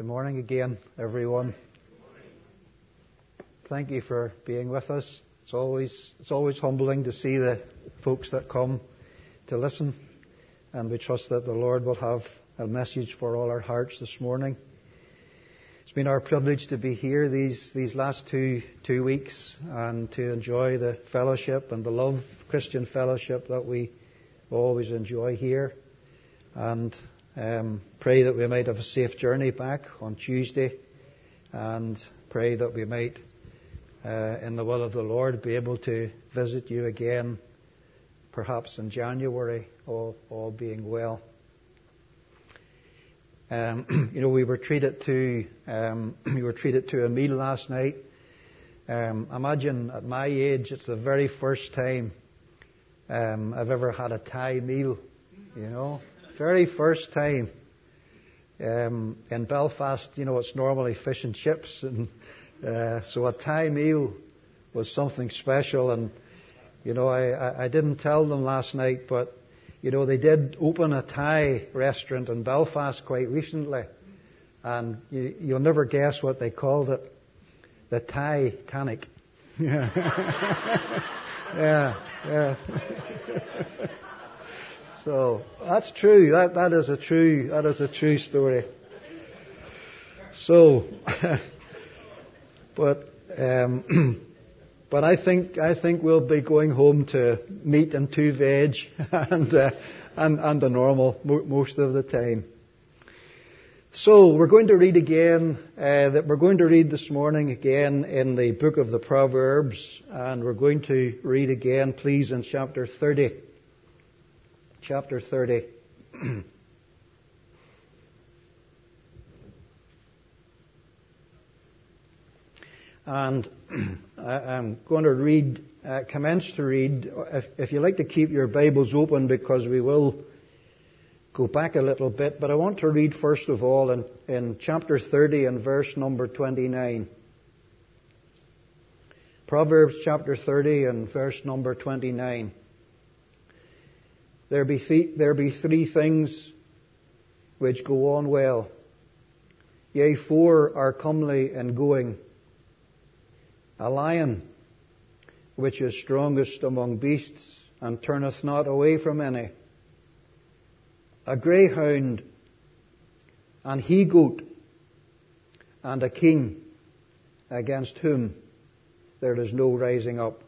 Good morning again, everyone. Thank you for being with us. It's always it's always humbling to see the folks that come to listen, and we trust that the Lord will have a message for all our hearts this morning. It's been our privilege to be here these these last two two weeks and to enjoy the fellowship and the love Christian fellowship that we always enjoy here, and um, pray that we might have a safe journey back on Tuesday, and pray that we might, uh, in the will of the Lord, be able to visit you again, perhaps in January, all, all being well. Um, you know, we were treated to um, we were treated to a meal last night. Um, imagine at my age, it's the very first time um, I've ever had a Thai meal. You know, very first time um, in Belfast, you know, it's normally fish and chips, and uh, so a Thai meal was something special. And you know, I, I didn't tell them last night, but you know, they did open a Thai restaurant in Belfast quite recently, and you, you'll never guess what they called it, the Thai Tanic. yeah, yeah. So that's true. That that is a true that is a true story. So, but um, but I think I think we'll be going home to meat and two veg and uh, and and the normal most of the time. So we're going to read again uh, that we're going to read this morning again in the book of the Proverbs, and we're going to read again, please, in chapter thirty chapter 30. and I'm going to read, uh, commence to read. If, if you like to keep your Bibles open, because we will go back a little bit, but I want to read first of all in, in chapter 30 and verse number 29. Proverbs chapter 30 and verse number 29. There be, th- there be three things which go on well. Yea, four are comely and going. A lion, which is strongest among beasts, and turneth not away from any. A greyhound, an he goat, and a king, against whom there is no rising up.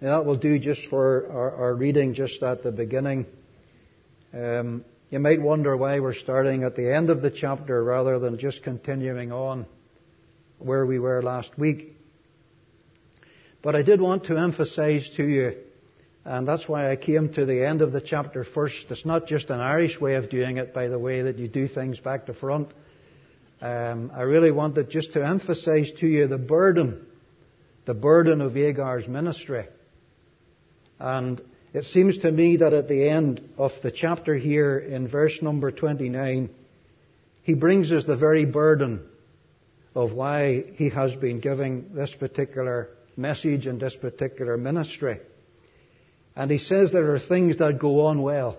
Now that will do just for our, our reading just at the beginning. Um, you might wonder why we're starting at the end of the chapter rather than just continuing on where we were last week. But I did want to emphasize to you, and that's why I came to the end of the chapter first. It's not just an Irish way of doing it, by the way, that you do things back to front. Um, I really wanted just to emphasize to you the burden, the burden of Agur's ministry. And it seems to me that at the end of the chapter here in verse number 29, he brings us the very burden of why he has been giving this particular message and this particular ministry. And he says there are things that go on well.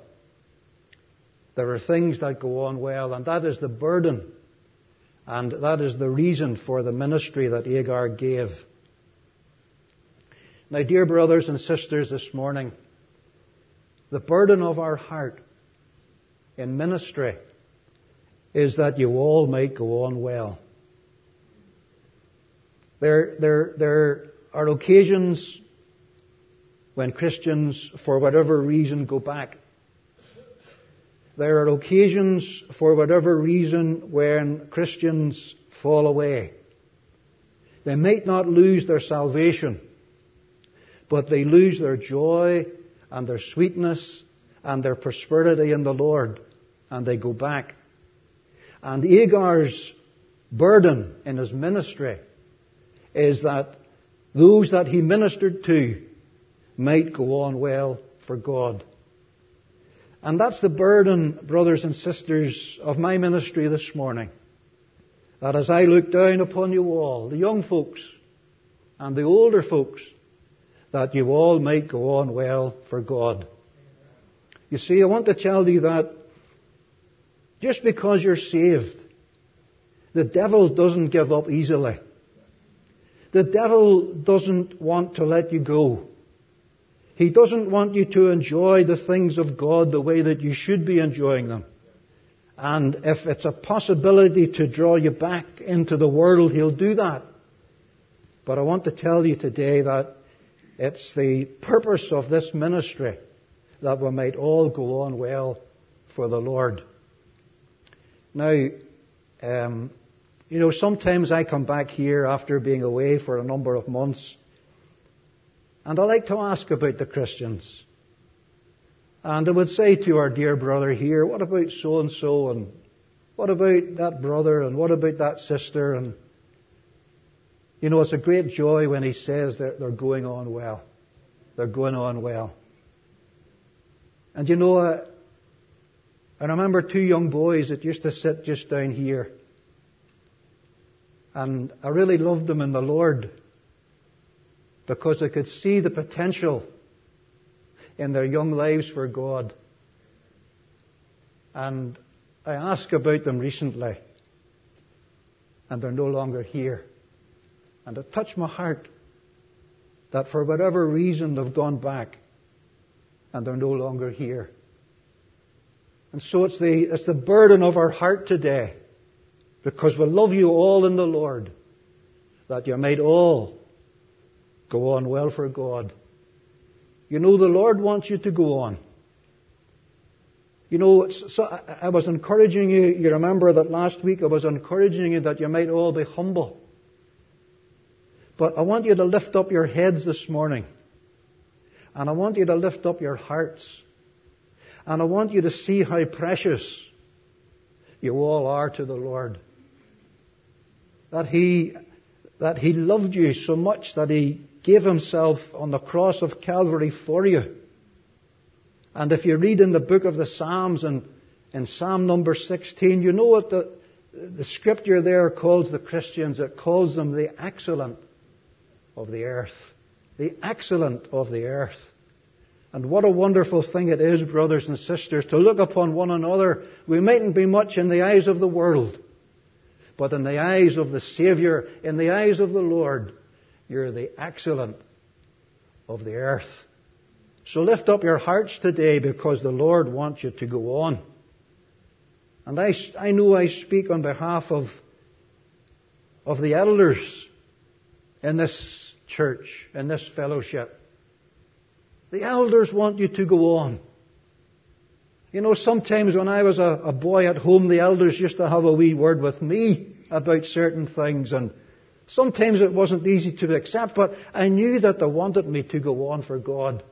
There are things that go on well, and that is the burden, and that is the reason for the ministry that Agur gave. Now, dear brothers and sisters, this morning, the burden of our heart in ministry is that you all might go on well. There, there, there are occasions when Christians, for whatever reason, go back. There are occasions, for whatever reason, when Christians fall away. They might not lose their salvation but they lose their joy and their sweetness and their prosperity in the Lord, and they go back. And Agur's burden in his ministry is that those that he ministered to might go on well for God. And that's the burden, brothers and sisters, of my ministry this morning. That as I look down upon you all, the young folks and the older folks, that you all might go on well for God. You see, I want to tell you that Just because you're saved, the devil doesn't give up easily. The devil doesn't want to let you go. He doesn't want you to enjoy the things of God the way that you should be enjoying them. And if it's a possibility to draw you back into the world, he'll do that. But I want to tell you today that it's the purpose of this ministry that we might all go on well for the Lord. Now, um, you know, sometimes I come back here after being away for a number of months, and I like to ask about the Christians. And I would say to our dear brother here, what about so and so, and what about that brother, and what about that sister, and you know, it's a great joy when he says that they're going on well. They're going on well. And you know, I remember two young boys that used to sit just down here. And I really loved them in the Lord because I could see the potential in their young lives for God. And I asked about them recently, and they're no longer here. And it touched my heart that for whatever reason they've gone back and they're no longer here. And so it's the, it's the burden of our heart today because we love you all in the Lord, that you might all go on well for God. You know, the Lord wants you to go on. You know, so I was encouraging you, you remember that last week I was encouraging you that you might all be humble. But I want you to lift up your heads this morning. And I want you to lift up your hearts. And I want you to see how precious you all are to the Lord that he, that he loved you so much that he gave himself on the cross of Calvary for you. And if you read in the book of the Psalms and in Psalm number 16, you know what the, the scripture there calls the Christians? It calls them the excellent of the earth. The excellent of the earth. And what a wonderful thing it is, brothers and sisters, to look upon one another. We mightn't be much in the eyes of the world. But in the eyes of the Savior, in the eyes of the Lord, you're the excellent of the earth. So lift up your hearts today because the Lord wants you to go on. And I, I know I speak on behalf of, of the elders in this church, in this fellowship. The elders want you to go on. You know, sometimes when I was a, a, boy at home, the elders used to have a wee word with me about certain things, and sometimes it wasn't easy to accept, but I knew that they wanted me to go on for God.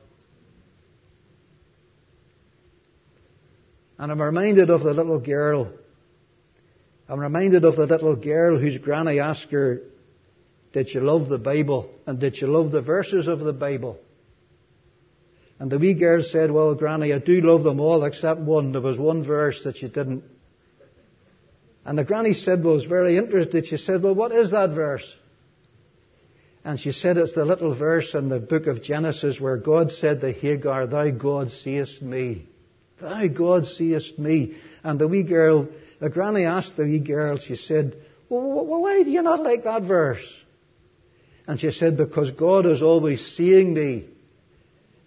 And I'm reminded of the little girl. I'm reminded of the little girl whose granny asked her, Did you love the Bible? And did you love the verses of the Bible? And the wee girl said, Well, Granny, I do love them all except one. There was one verse that she didn't. And the granny said, well, was very interested. She said, Well, what is that verse? And she said, It's the little verse in the book of Genesis where God said to Hagar, Thou God seest me. Thou God seest me. And the wee girl, the granny asked the wee girl, she said, Well, why do you not like that verse? And she said, Because God is always seeing me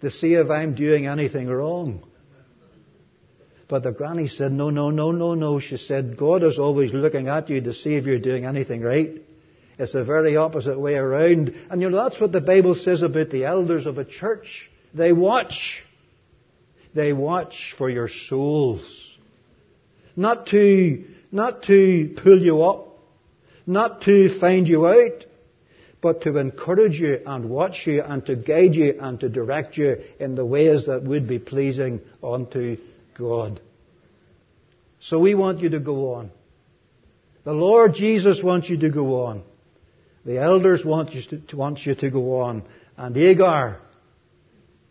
to see if I'm doing anything wrong. But the granny said, no, no, no, no, no. She said, God is always looking at you to see if you're doing anything right. It's the very opposite way around. And you know, that's what the Bible says about the elders of a church. They watch. They watch for your souls. Not to, not to pull you up. Not to find you out but to encourage you and watch you and to guide you and to direct you in the ways that would be pleasing unto God. So we want you to go on. The Lord Jesus wants you to go on. The elders want you to, want you to go on. And Agur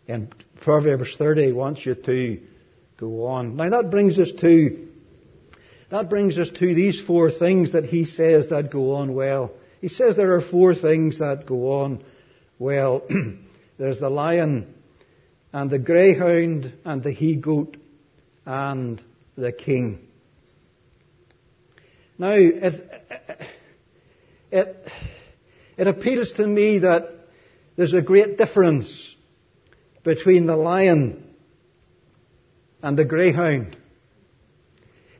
in Proverbs 30 wants you to go on. Now that brings us to that brings us to these four things that he says that go on well. He says there are four things that go on well. There's the lion and the greyhound and the he goat and the king. Now, it, it, it appeals to me that there's a great difference between the lion and the greyhound.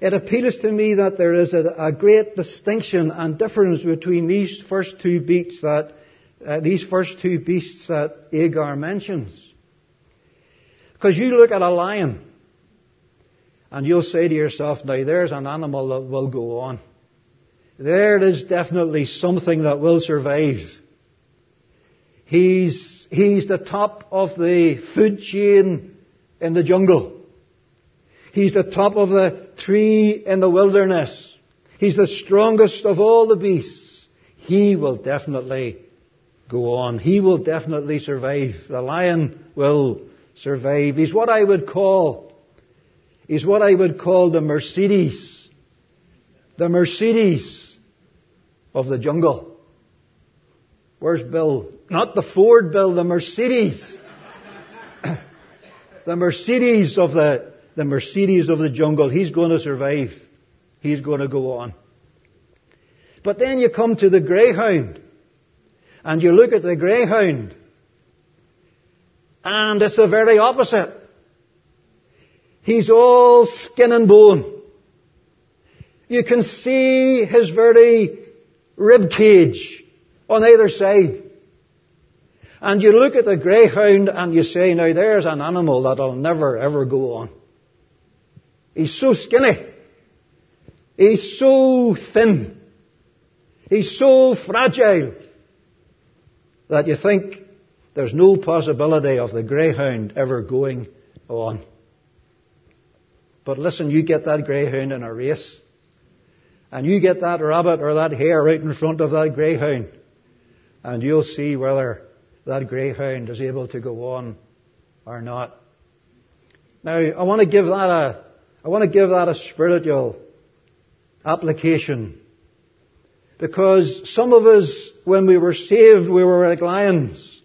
It appeals to me that there is a, a great distinction and difference between these first two beasts that uh, these first two beasts that Agur mentions. Because you look at a lion and you'll say to yourself, now there's an animal that will go on. There is definitely something that will survive. He's, he's the top of the food chain in the jungle. He's the top of the tree in the wilderness. He's the strongest of all the beasts. He will definitely go on. He will definitely survive. The lion will survive. He's what I would call, he's what I would call the Mercedes. The Mercedes of the jungle. Where's Bill? Not the Ford Bill, the Mercedes. the Mercedes of the, the Mercedes of the jungle. He's going to survive. He's going to go on. But then you come to the greyhound. And you look at the greyhound. And it's the very opposite. He's all skin and bone. You can see his very rib cage on either side. And you look at the greyhound and you say, now there's an animal that'll never ever go on. He's so skinny. He's so thin. He's so fragile that you think there's no possibility of the greyhound ever going on. But listen, you get that greyhound in a race, and you get that rabbit or that hare right in front of that greyhound, and you'll see whether that greyhound is able to go on or not. Now, I want to give that a, I want to give that a spiritual application because some of us, when we were saved, we were like lions.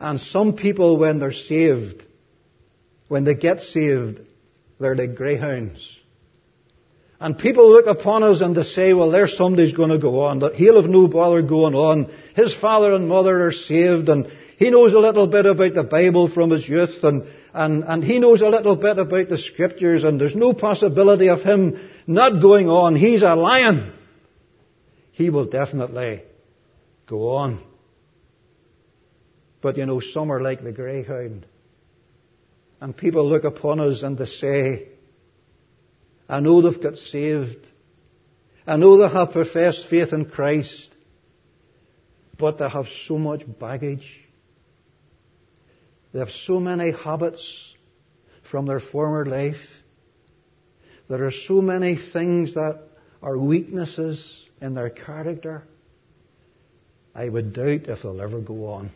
And some people, when they're saved, when they get saved, they're like greyhounds. And people look upon us and they say, well, there's somebody's going to go on. He'll have no bother going on. His father and mother are saved and he knows a little bit about the Bible from his youth and, and, and he knows a little bit about the scriptures and there's no possibility of him not going on. He's a lion. He will definitely go on. But you know, some are like the greyhound. And people look upon us and they say, I know they've got saved. I know they have professed faith in Christ. But they have so much baggage. They have so many habits from their former life. There are so many things that are weaknesses in their character. I would doubt if they'll ever go on.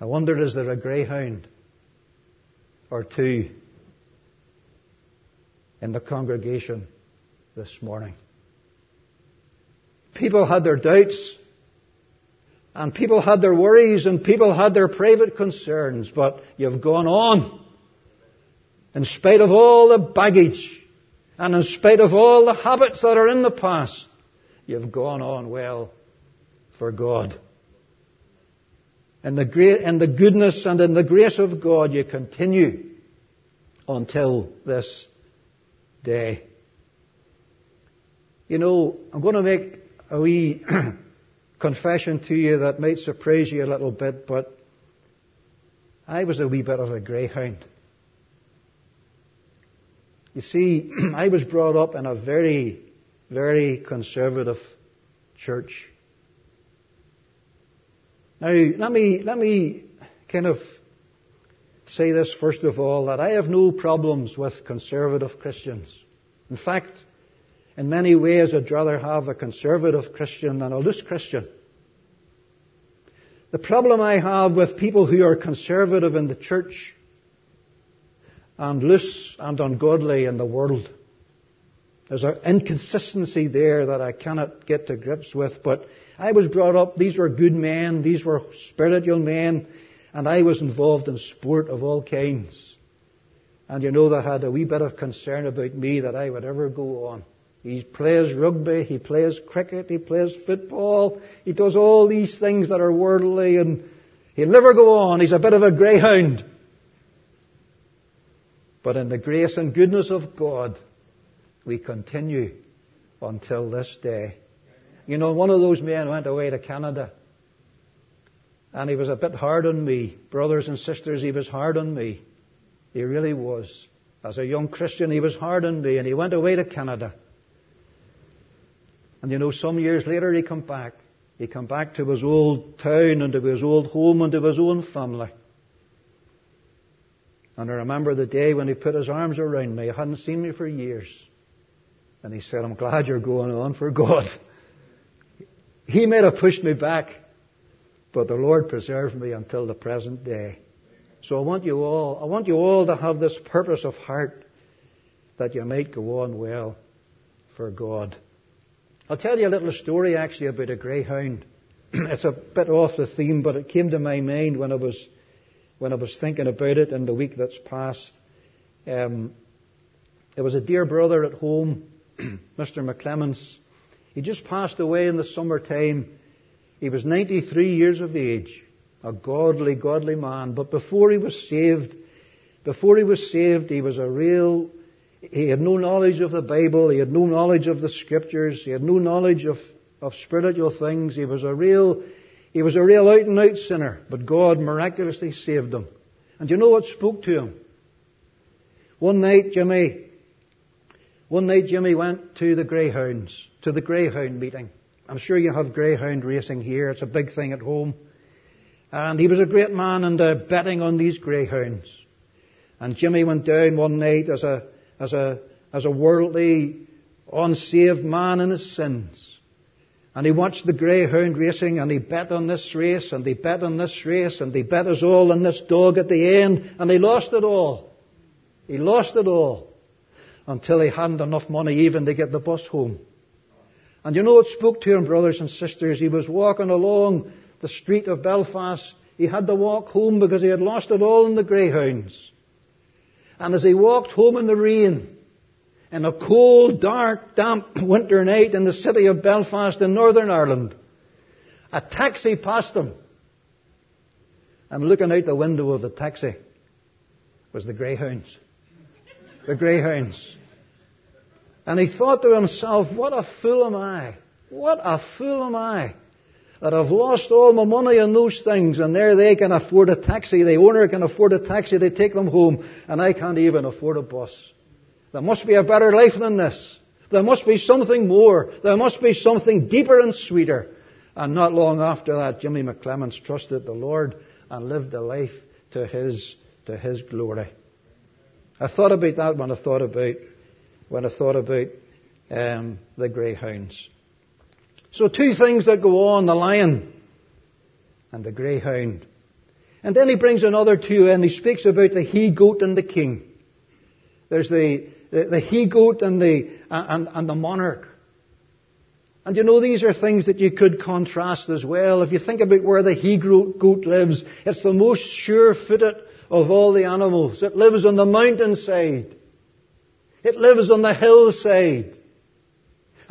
I wonder is there a greyhound or two in the congregation this morning? People had their doubts. And people had their worries and people had their private concerns, but you've gone on. In spite of all the baggage and in spite of all the habits that are in the past, you've gone on well for God. In the, great, in the goodness and in the grace of God, you continue until this day. You know, I'm going to make a wee confession to you that might surprise you a little bit, but I was a wee bit of a greyhound. You see, I was brought up in a very, very conservative church. Now, let me, let me kind of say this first of all, that I have no problems with conservative Christians. In fact, in many ways, I'd rather have a conservative Christian than a loose Christian. The problem I have with people who are conservative in the church and loose and ungodly in the world there's an inconsistency there that I cannot get to grips with, but I was brought up, these were good men, these were spiritual men, and I was involved in sport of all kinds. And you know that had a wee bit of concern about me that I would ever go on. He plays rugby, he plays cricket, he plays football, he does all these things that are worldly and he'll never go on. He's a bit of a greyhound. But in the grace and goodness of God, we continue until this day. You know, one of those men went away to Canada. And he was a bit hard on me. Brothers and sisters, he was hard on me. He really was. As a young Christian, he was hard on me, and he went away to Canada. And you know, some years later, he come back. He come back to his old town and to his old home and to his own family. And I remember the day when he put his arms around me. He hadn't seen me for years. And he said, I'm glad you're going on for God. He may have pushed me back, but the Lord preserved me until the present day. So I want you all, I want you all to have this purpose of heart that you might go on well for God. I'll tell you a little story actually about a greyhound. it's a bit off the theme, but it came to my mind when I was when I was thinking about it in the week that's passed. Um, there was a dear brother at home, Mr. McClemens. He just passed away in the summertime. He was 93 years of age, a godly, godly man. But before he was saved, before he was saved, he was a real he had no knowledge of the Bible. He had no knowledge of the Scriptures. He had no knowledge of, of spiritual things. He was a real, he was a real out and out sinner. But God miraculously saved him. And you know what spoke to him? One night, Jimmy, one night Jimmy went to the Greyhounds, to the Greyhound meeting. I'm sure you have Greyhound racing here. It's a big thing at home. And he was a great man and uh, betting on these Greyhounds. And Jimmy went down one night as a as a, as a worldly, unsaved man in his sins. And he watched the greyhound racing and he bet on this race and he bet on this race and he bet us all on this dog at the end and he lost it all. He lost it all until he hadn't enough money even to get the bus home. And you know it spoke to him, brothers and sisters. He was walking along the street of Belfast. He had to walk home because he had lost it all in the greyhounds. And as he walked home in the rain, in a cold, dark, damp winter night in the city of Belfast in Northern Ireland, a taxi passed him. And looking out the window of the taxi was the greyhounds. The greyhounds. And he thought to himself, what a fool am I? What a fool am I? That I've lost all my money on those things, and there they can afford a taxi. The owner can afford a taxi they take them home, and I can't even afford a bus. There must be a better life than this. There must be something more. There must be something deeper and sweeter. And not long after that, Jimmy McClemens trusted the Lord and lived a life to his, to his glory. I thought about that when I thought about, when I thought about um, the greyhounds. So two things that go on, the lion and the greyhound. And then he brings another two in. He speaks about the he-goat and the king. There's the, the, the he-goat and the, and, and the monarch. And you know, these are things that you could contrast as well. If you think about where the he-goat lives, it's the most sure-footed of all the animals. It lives on the mountainside. It lives on the hillside.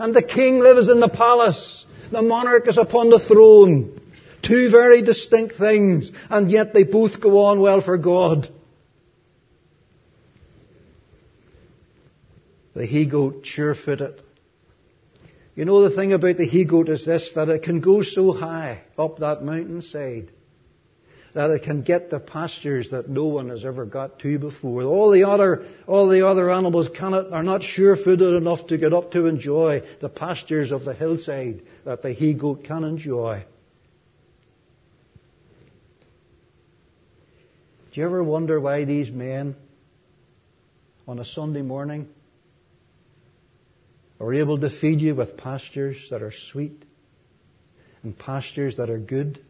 And the king lives in the palace. The monarch is upon the throne. Two very distinct things, and yet they both go on well for God. The he goat sure footed. You know the thing about the he goat is this, that it can go so high up that mountainside that it can get the pastures that no one has ever got to before. All the other, all the other animals cannot, are not sure-footed enough to get up to enjoy the pastures of the hillside that the he-goat can enjoy. Do you ever wonder why these men on a Sunday morning are able to feed you with pastures that are sweet and pastures that are good?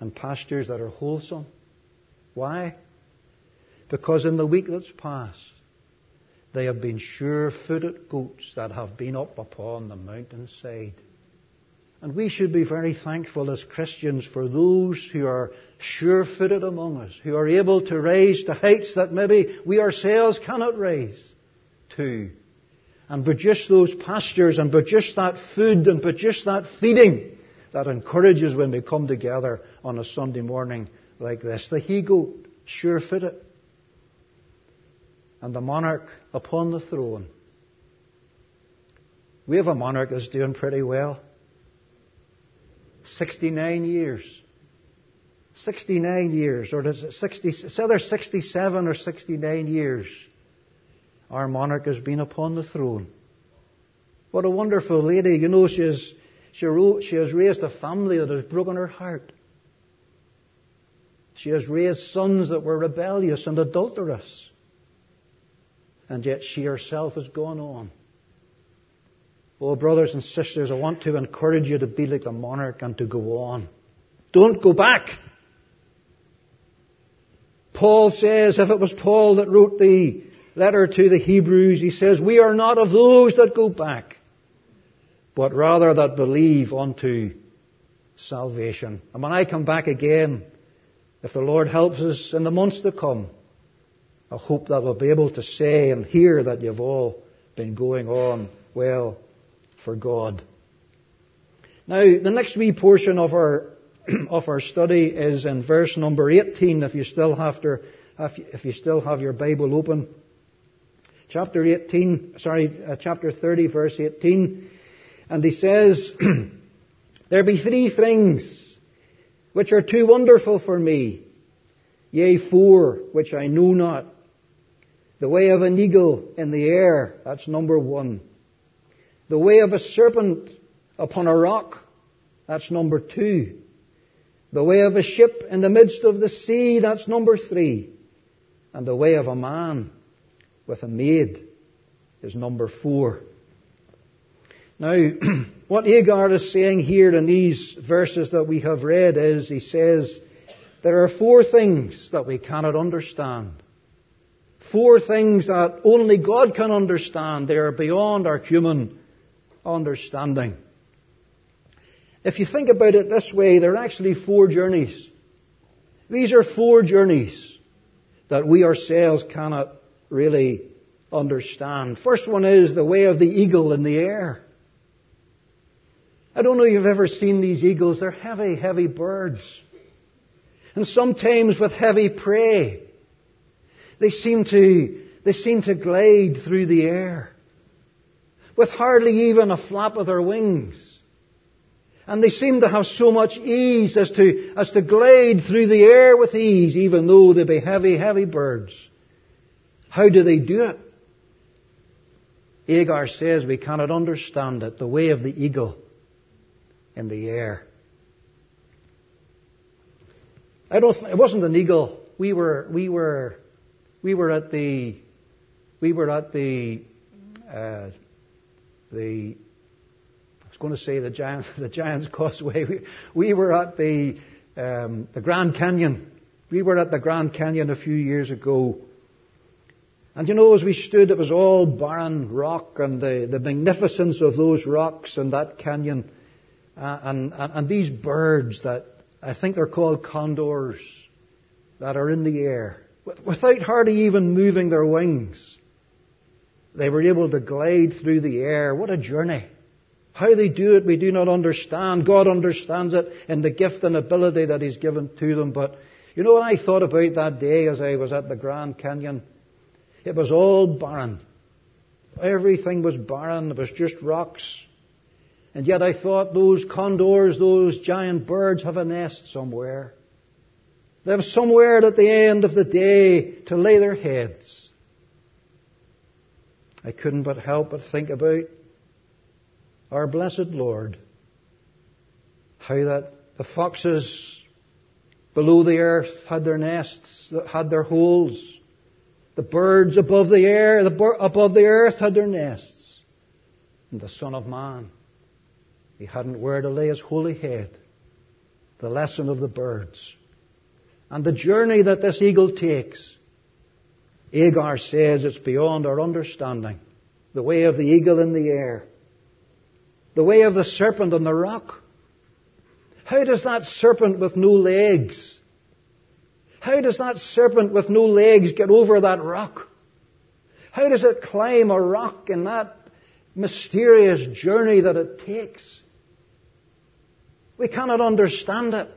And pastures that are wholesome. Why? Because in the week that's passed, they have been sure footed goats that have been up upon the mountainside. And we should be very thankful as Christians for those who are sure footed among us, who are able to raise to heights that maybe we ourselves cannot raise to. And produce those pastures and produce that food and produce that feeding that encourages when we come together on a Sunday morning like this. The he goat, sure footed. And the monarch upon the throne. We have a monarch that's doing pretty well. 69 years. 69 years, or does it 60, it's either 67 or 69 years. Our monarch has been upon the throne. What a wonderful lady. You know, she has, she, wrote, she has raised a family that has broken her heart. She has raised sons that were rebellious and adulterous. And yet she herself has gone on. Oh, brothers and sisters, I want to encourage you to be like the monarch and to go on. Don't go back. Paul says, if it was Paul that wrote the letter to the Hebrews, he says, we are not of those that go back, but rather that believe unto salvation. And when I come back again, if the Lord helps us in the months to come, I hope that we'll be able to say and hear that you've all been going on well for God. Now, the next wee portion of our of our study is in verse number 18. If you still have to, if you still have your Bible open, chapter 18, sorry, uh, chapter 30, verse 18, and he says, "There be three things which are too wonderful for me, yea, four which I know not." The way of an eagle in the air, that's number one. The way of a serpent upon a rock, that's number two. The way of a ship in the midst of the sea, that's number three. And the way of a man with a maid is number four. Now, what Agur is saying here in these verses that we have read is, he says, there are four things that we cannot understand. Four things that only God can understand. They are beyond our human understanding. If you think about it this way, there are actually four journeys. These are four journeys that we ourselves cannot really understand. First one is the way of the eagle in the air. I don't know if you've ever seen these eagles. They're heavy, heavy birds. And sometimes with heavy prey. They seem to, they seem to glide through the air with hardly even a flap of their wings. And they seem to have so much ease as to, as to glide through the air with ease, even though they be heavy, heavy birds. How do they do it? Agur says we cannot understand it, the way of the eagle in the air. I don't, it wasn't an eagle. We were, we were, we were at the, we were at the, uh, the I was going to say the Giant, the Giant's Causeway. We, we were at the um, the Grand Canyon. We were at the Grand Canyon a few years ago. And you know, as we stood, it was all barren rock and the, the magnificence of those rocks and that canyon. Uh, and, and, and these birds that I think they're called condors that are in the air without hardly even moving their wings. They were able to glide through the air. What a journey. How they do it, we do not understand. God understands it in the gift and ability that He's given to them. But you know what I thought about that day as I was at the Grand Canyon? It was all barren. Everything was barren. It was just rocks. And yet I thought those condors, those giant birds have a nest somewhere. They have somewhere at the end of the day to lay their heads. I couldn't but help but think about our blessed Lord. How that the foxes below the earth had their nests, had their holes. The birds above the air, the above the earth had their nests. And the Son of Man, he hadn't where to lay his holy head. The lesson of the birds. And the journey that this eagle takes Agur says it's beyond our understanding. The way of the eagle in the air. The way of the serpent on the rock. How does that serpent with no legs, how does that serpent with no legs get over that rock? How does it climb a rock in that mysterious journey that it takes? We cannot understand it.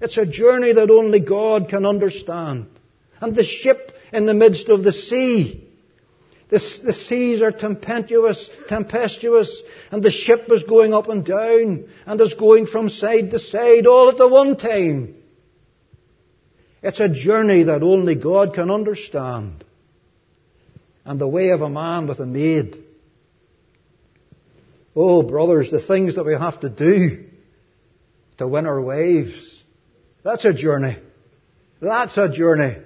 It's a journey that only God can understand. And the ship in the midst of the sea. The, the, seas are tempestuous, tempestuous, and the ship is going up and down, and is going from side to side all at the one time. It's a journey that only God can understand. And the way of a man with a maid. Oh, brothers, the things that we have to do to win our wives. That's a journey. That's a journey.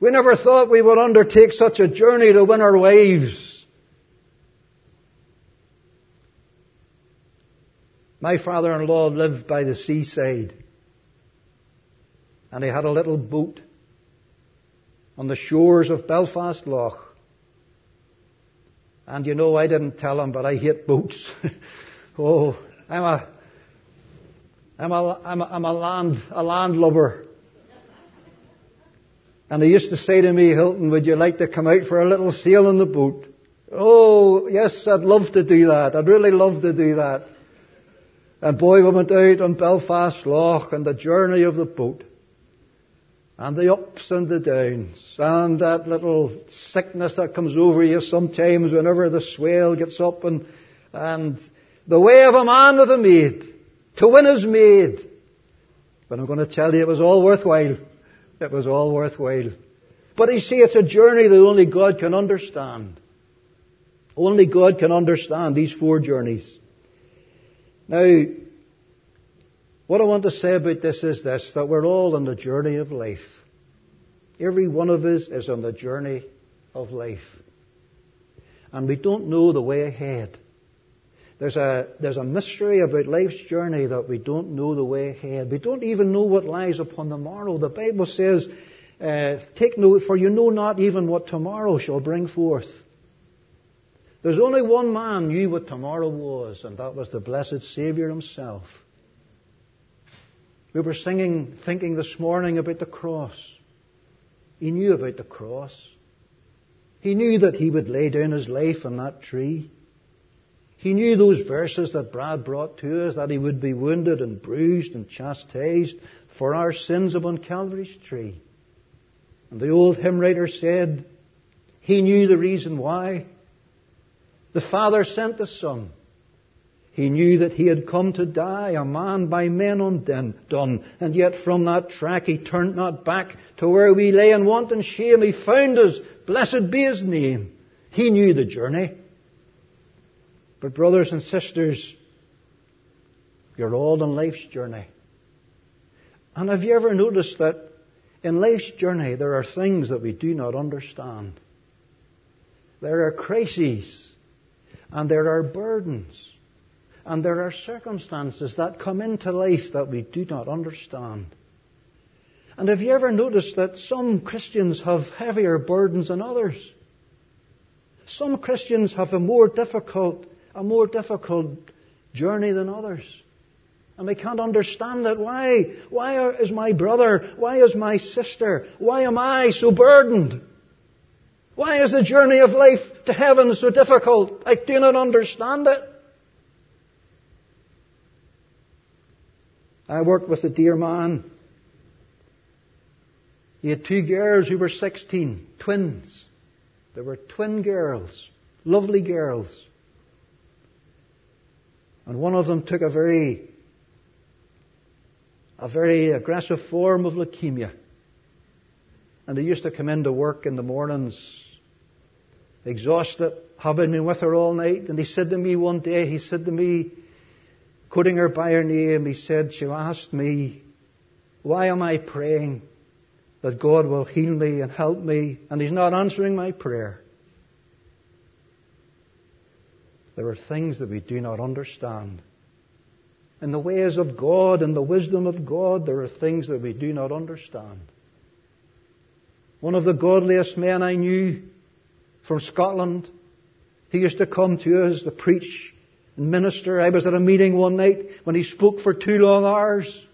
We never thought we would undertake such a journey to win our wives. My father-in-law lived by the seaside. And he had a little boat on the shores of Belfast Lough. And you know, I didn't tell him, but I hate boats. oh, I'm a, I'm a, I'm a, I'm a land, a landlubber. And they used to say to me, Hilton, would you like to come out for a little sail on the boat? Oh, yes, I'd love to do that. I'd really love to do that. And boy, we went out on Belfast Lough and the journey of the boat. And the ups and the downs. And that little sickness that comes over you sometimes whenever the swell gets up and, and the way of a man with a maid. To win his maid. But I'm going to tell you it was all worthwhile. It was all worthwhile. But you see, it's a journey that only God can understand. Only God can understand these four journeys. Now, what I want to say about this is this, that we're all on the journey of life. Every one of us is on the journey of life. And we don't know the way ahead. There's a, there's a mystery about life's journey that we don't know the way ahead. We don't even know what lies upon the morrow. The Bible says, uh, take note, for you know not even what tomorrow shall bring forth. There's only one man knew what tomorrow was, and that was the blessed Savior himself. We were singing, thinking this morning about the cross. He knew about the cross. He knew that he would lay down his life on that tree. He knew those verses that Brad brought to us, that he would be wounded and bruised and chastised for our sins upon Calvary's tree. And the old hymn writer said, he knew the reason why. The Father sent the Son. He knew that he had come to die, a man by men undone, and yet from that track he turned not back to where we lay in want and shame. He found us, blessed be his name. He knew the journey. But, brothers and sisters, you're all on life's journey. And have you ever noticed that in life's journey there are things that we do not understand? There are crises, and there are burdens, and there are circumstances that come into life that we do not understand. And have you ever noticed that some Christians have heavier burdens than others? Some Christians have a more difficult a more difficult journey than others. And we can't understand it. Why? Why is my brother, why is my sister, why am I so burdened? Why is the journey of life to heaven so difficult? I do not understand it. I worked with a dear man. He had two girls who were 16, twins. They were twin girls, lovely girls. And one of them took a very, a very aggressive form of leukemia. And he used to come into work in the mornings, exhausted, having been with her all night. And he said to me one day, he said to me, quoting her by her name, he said, she asked me, why am I praying that God will heal me and help me? And he's not answering my prayer. There are things that we do not understand. In the ways of God and the wisdom of God, there are things that we do not understand. One of the godliest men I knew from Scotland, he used to come to us to preach and minister. I was at a meeting one night when he spoke for two long hours.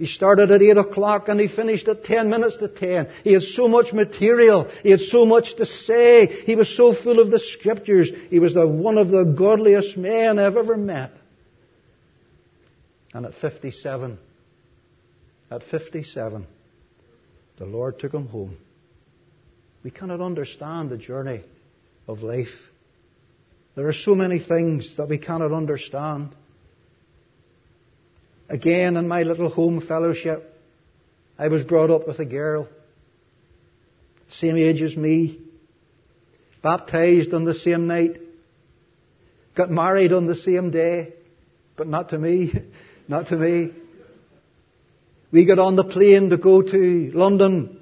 He started at 8 o'clock and he finished at 10 minutes to 10. He had so much material. He had so much to say. He was so full of the scriptures. He was the, one of the godliest men I've ever met. And at 57, at 57, the Lord took him home. We cannot understand the journey of life. There are so many things that we cannot understand. Again, in my little home fellowship, I was brought up with a girl, same age as me, baptized on the same night, got married on the same day, but not to me, not to me. We got on the plane to go to London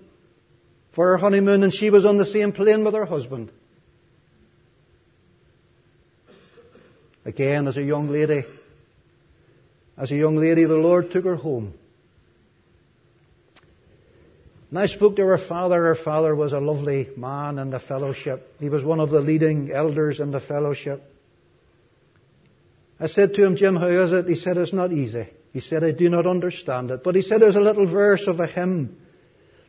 for her honeymoon and she was on the same plane with her husband. Again, as a young lady, as a young lady, the Lord took her home. And I spoke to her father. Her father was a lovely man in the fellowship. He was one of the leading elders in the fellowship. I said to him, Jim, how is it? He said, it's not easy. He said, I do not understand it. But he said, there's a little verse of a hymn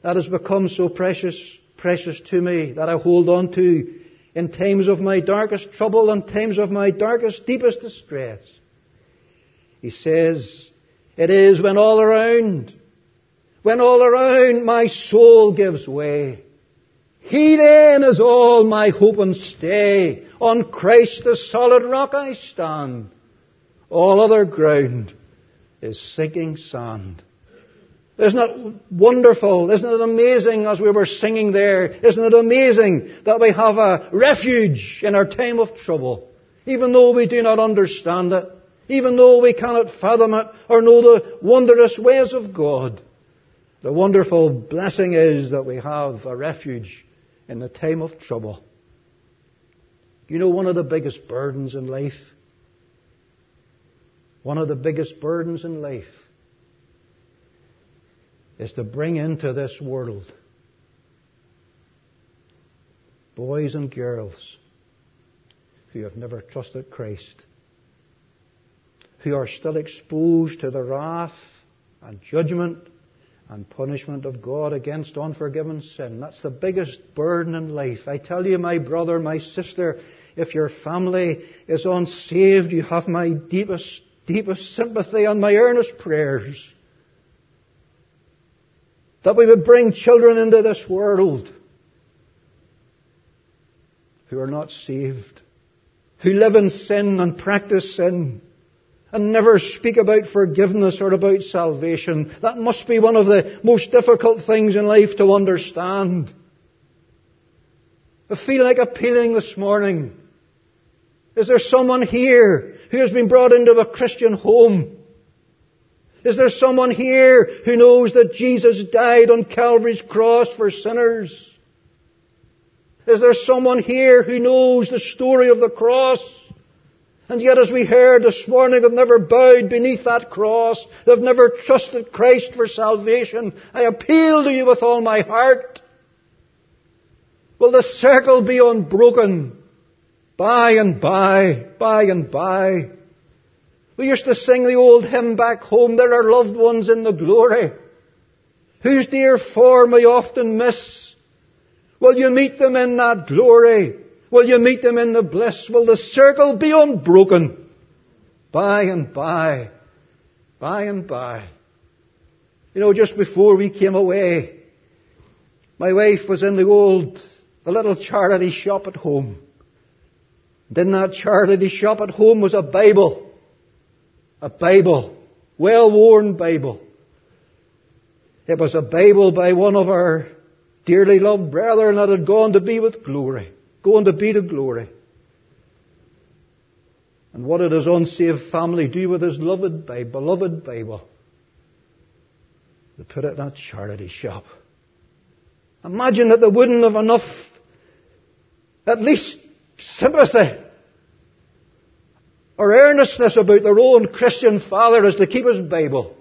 that has become so precious, precious to me that I hold on to in times of my darkest trouble and times of my darkest, deepest distress. He says, it is when all around, when all around my soul gives way. He then is all my hope and stay. On Christ the solid rock I stand. All other ground is sinking sand. Isn't it wonderful? Isn't it amazing as we were singing there? Isn't it amazing that we have a refuge in our time of trouble? Even though we do not understand it, even though we cannot fathom it or know the wondrous ways of God. The wonderful blessing is that we have a refuge in the time of trouble. You know one of the biggest burdens in life? One of the biggest burdens in life is to bring into this world boys and girls who have never trusted Christ who are still exposed to the wrath and judgment and punishment of God against unforgiven sin. That's the biggest burden in life. I tell you, my brother, my sister, if your family is unsaved, you have my deepest, deepest sympathy and my earnest prayers. That we would bring children into this world who are not saved, who live in sin and practice sin, and never speak about forgiveness or about salvation. That must be one of the most difficult things in life to understand. I feel like appealing this morning. Is there someone here who has been brought into a Christian home? Is there someone here who knows that Jesus died on Calvary's cross for sinners? Is there someone here who knows the story of the cross? And yet, as we heard this morning, have never bowed beneath that cross. They've never trusted Christ for salvation. I appeal to you with all my heart. Will the circle be unbroken? By and by, by and by. We used to sing the old hymn back home, there are loved ones in the glory, whose dear form I often miss. Will you meet them in that glory? Will you meet them in the bliss? Will the circle be unbroken? By and by. By and by. You know, just before we came away, my wife was in the old, the little charity shop at home. And in that charity shop at home was a Bible. A Bible. Well-worn Bible. It was a Bible by one of our dearly loved brethren that had gone to be with glory going to be to glory. And what did his unsaved family do with his beloved, beloved Bible? They put it in a charity shop. Imagine that they wouldn't have enough, at least sympathy or earnestness about their own Christian father as to keep his Bible.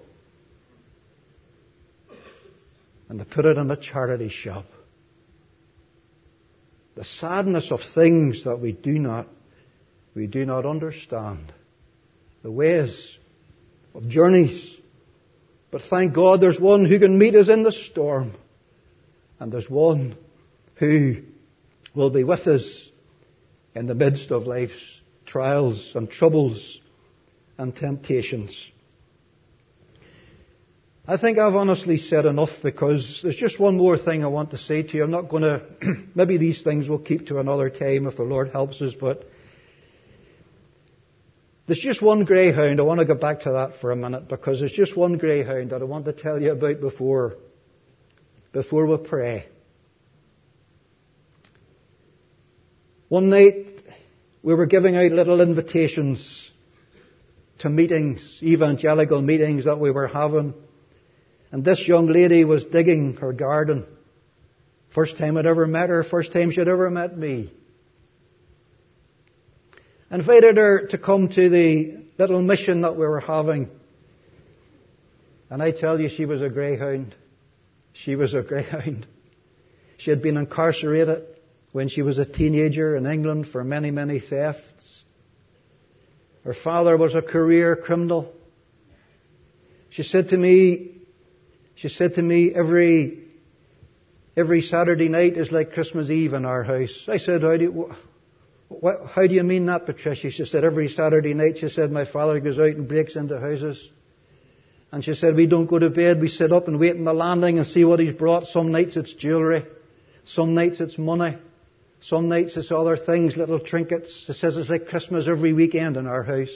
And they put it in a charity shop the sadness of things that we do not, we do not understand the ways of journeys. But thank God there's one who can meet us in the storm. And there's one who will be with us in the midst of life's trials and troubles and temptations. I think I've honestly said enough because there's just one more thing I want to say to you. I'm not going to, maybe these things will keep to another time if the Lord helps us, but there's just one greyhound. I want to go back to that for a minute because there's just one greyhound that I want to tell you about before, before we pray. One night we were giving out little invitations to meetings, evangelical meetings that we were having. And this young lady was digging her garden. First time I'd ever met her, first time she'd ever met me. Invited her to come to the little mission that we were having. And I tell you, she was a greyhound. She was a greyhound. She had been incarcerated when she was a teenager in England for many, many thefts. Her father was a career criminal. She said to me, she said to me, every, every Saturday night is like Christmas Eve in our house. I said, how do you, what, how do you mean that, Patricia? She said, every Saturday night, she said, my father goes out and breaks into houses. And she said, we don't go to bed, we sit up and wait in the landing and see what he's brought. Some nights it's jewellery. Some nights it's money. Some nights it's other things, little trinkets. She says it's like Christmas every weekend in our house.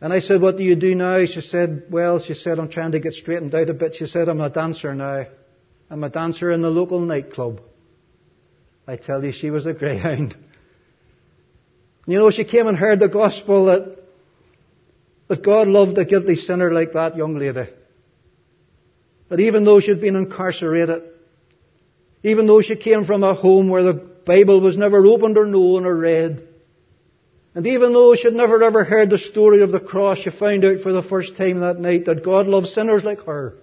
And I said, what do you do now? She said, well, she said, I'm trying to get straightened out a bit. She said, I'm a dancer now. I'm a dancer in the local nightclub. I tell you, she was a greyhound. You know, she came and heard the gospel that, that God loved a guilty sinner like that young lady. That even though she'd been incarcerated, even though she came from a home where the Bible was never opened or known or read, and even though she'd never ever heard the story of the cross, she found out for the first time that night that God loved sinners like her.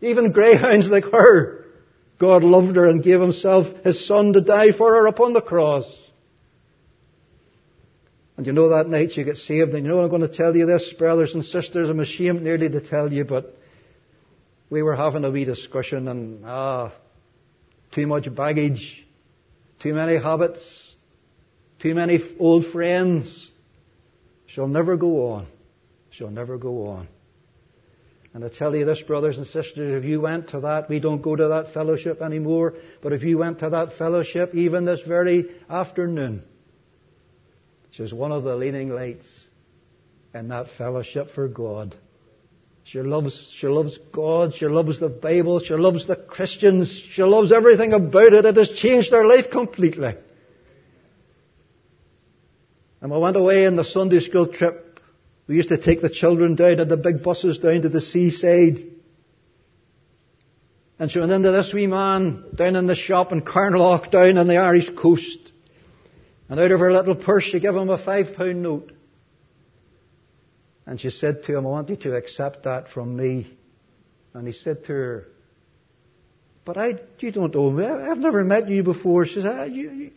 Even greyhounds like her. God loved her and gave himself, his son, to die for her upon the cross. And you know that night she gets saved, and you know I'm going to tell you this, brothers and sisters, I'm ashamed nearly to tell you, but we were having a wee discussion and, ah, too much baggage, too many habits, too many old friends. She'll never go on. She'll never go on. And I tell you this, brothers and sisters, if you went to that, we don't go to that fellowship anymore, but if you went to that fellowship even this very afternoon, she's one of the leading lights in that fellowship for God. She loves, she loves God. She loves the Bible. She loves the Christians. She loves everything about it. It has changed her life completely. And we went away on the Sunday school trip. We used to take the children down in the big buses down to the seaside. And she went into this wee man down in the shop in Carnlough down on the Irish coast. And out of her little purse she gave him a five pound note. And she said to him, I want you to accept that from me. And he said to her, but I, you don't know me. I've never met you before. She said, you, you.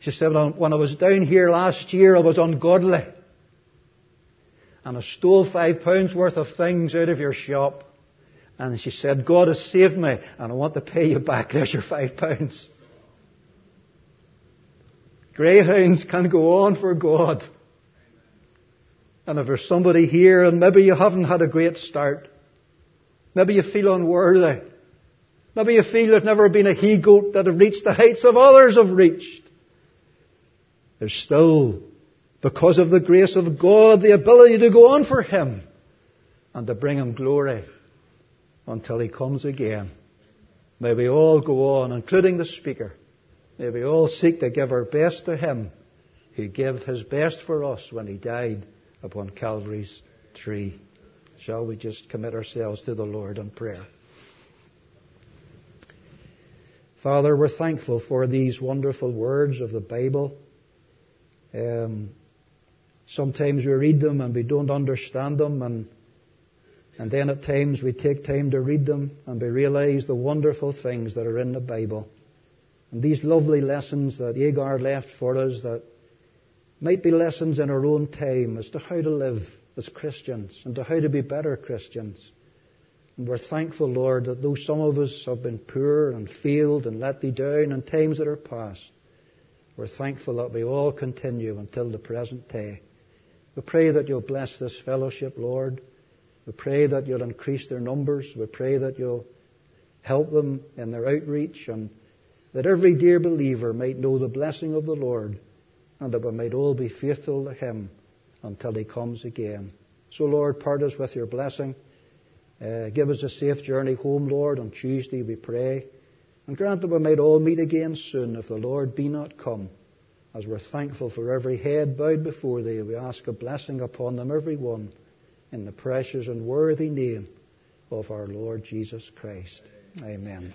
She said, when I was down here last year, I was ungodly. And I stole five pounds worth of things out of your shop. And she said, God has saved me and I want to pay you back. There's your five pounds. Greyhounds can go on for God. And if there's somebody here and maybe you haven't had a great start, maybe you feel unworthy, maybe you feel there's never been a he goat that have reached the heights of others have reached, there's still, because of the grace of God, the ability to go on for Him and to bring Him glory until He comes again. May we all go on, including the speaker. May we all seek to give our best to Him who gave His best for us when He died upon Calvary's tree. Shall we just commit ourselves to the Lord in prayer? Father, we're thankful for these wonderful words of the Bible. Um, sometimes we read them and we don't understand them, and, and then at times we take time to read them and we realize the wonderful things that are in the Bible. And these lovely lessons that Agur left for us that might be lessons in our own time as to how to live as Christians and to how to be better Christians. And we're thankful, Lord, that though some of us have been poor and failed and let thee down in times that are past, we're thankful that we all continue until the present day. We pray that you'll bless this fellowship, Lord. We pray that you'll increase their numbers. We pray that you'll help them in their outreach and that every dear believer might know the blessing of the Lord and that we might all be faithful to him until he comes again. So, Lord, part us with your blessing. Uh, give us a safe journey home, Lord, on Tuesday, we pray. And grant that we might all meet again soon if the Lord be not come. As we're thankful for every head bowed before thee, we ask a blessing upon them, every one, in the precious and worthy name of our Lord Jesus Christ. Amen.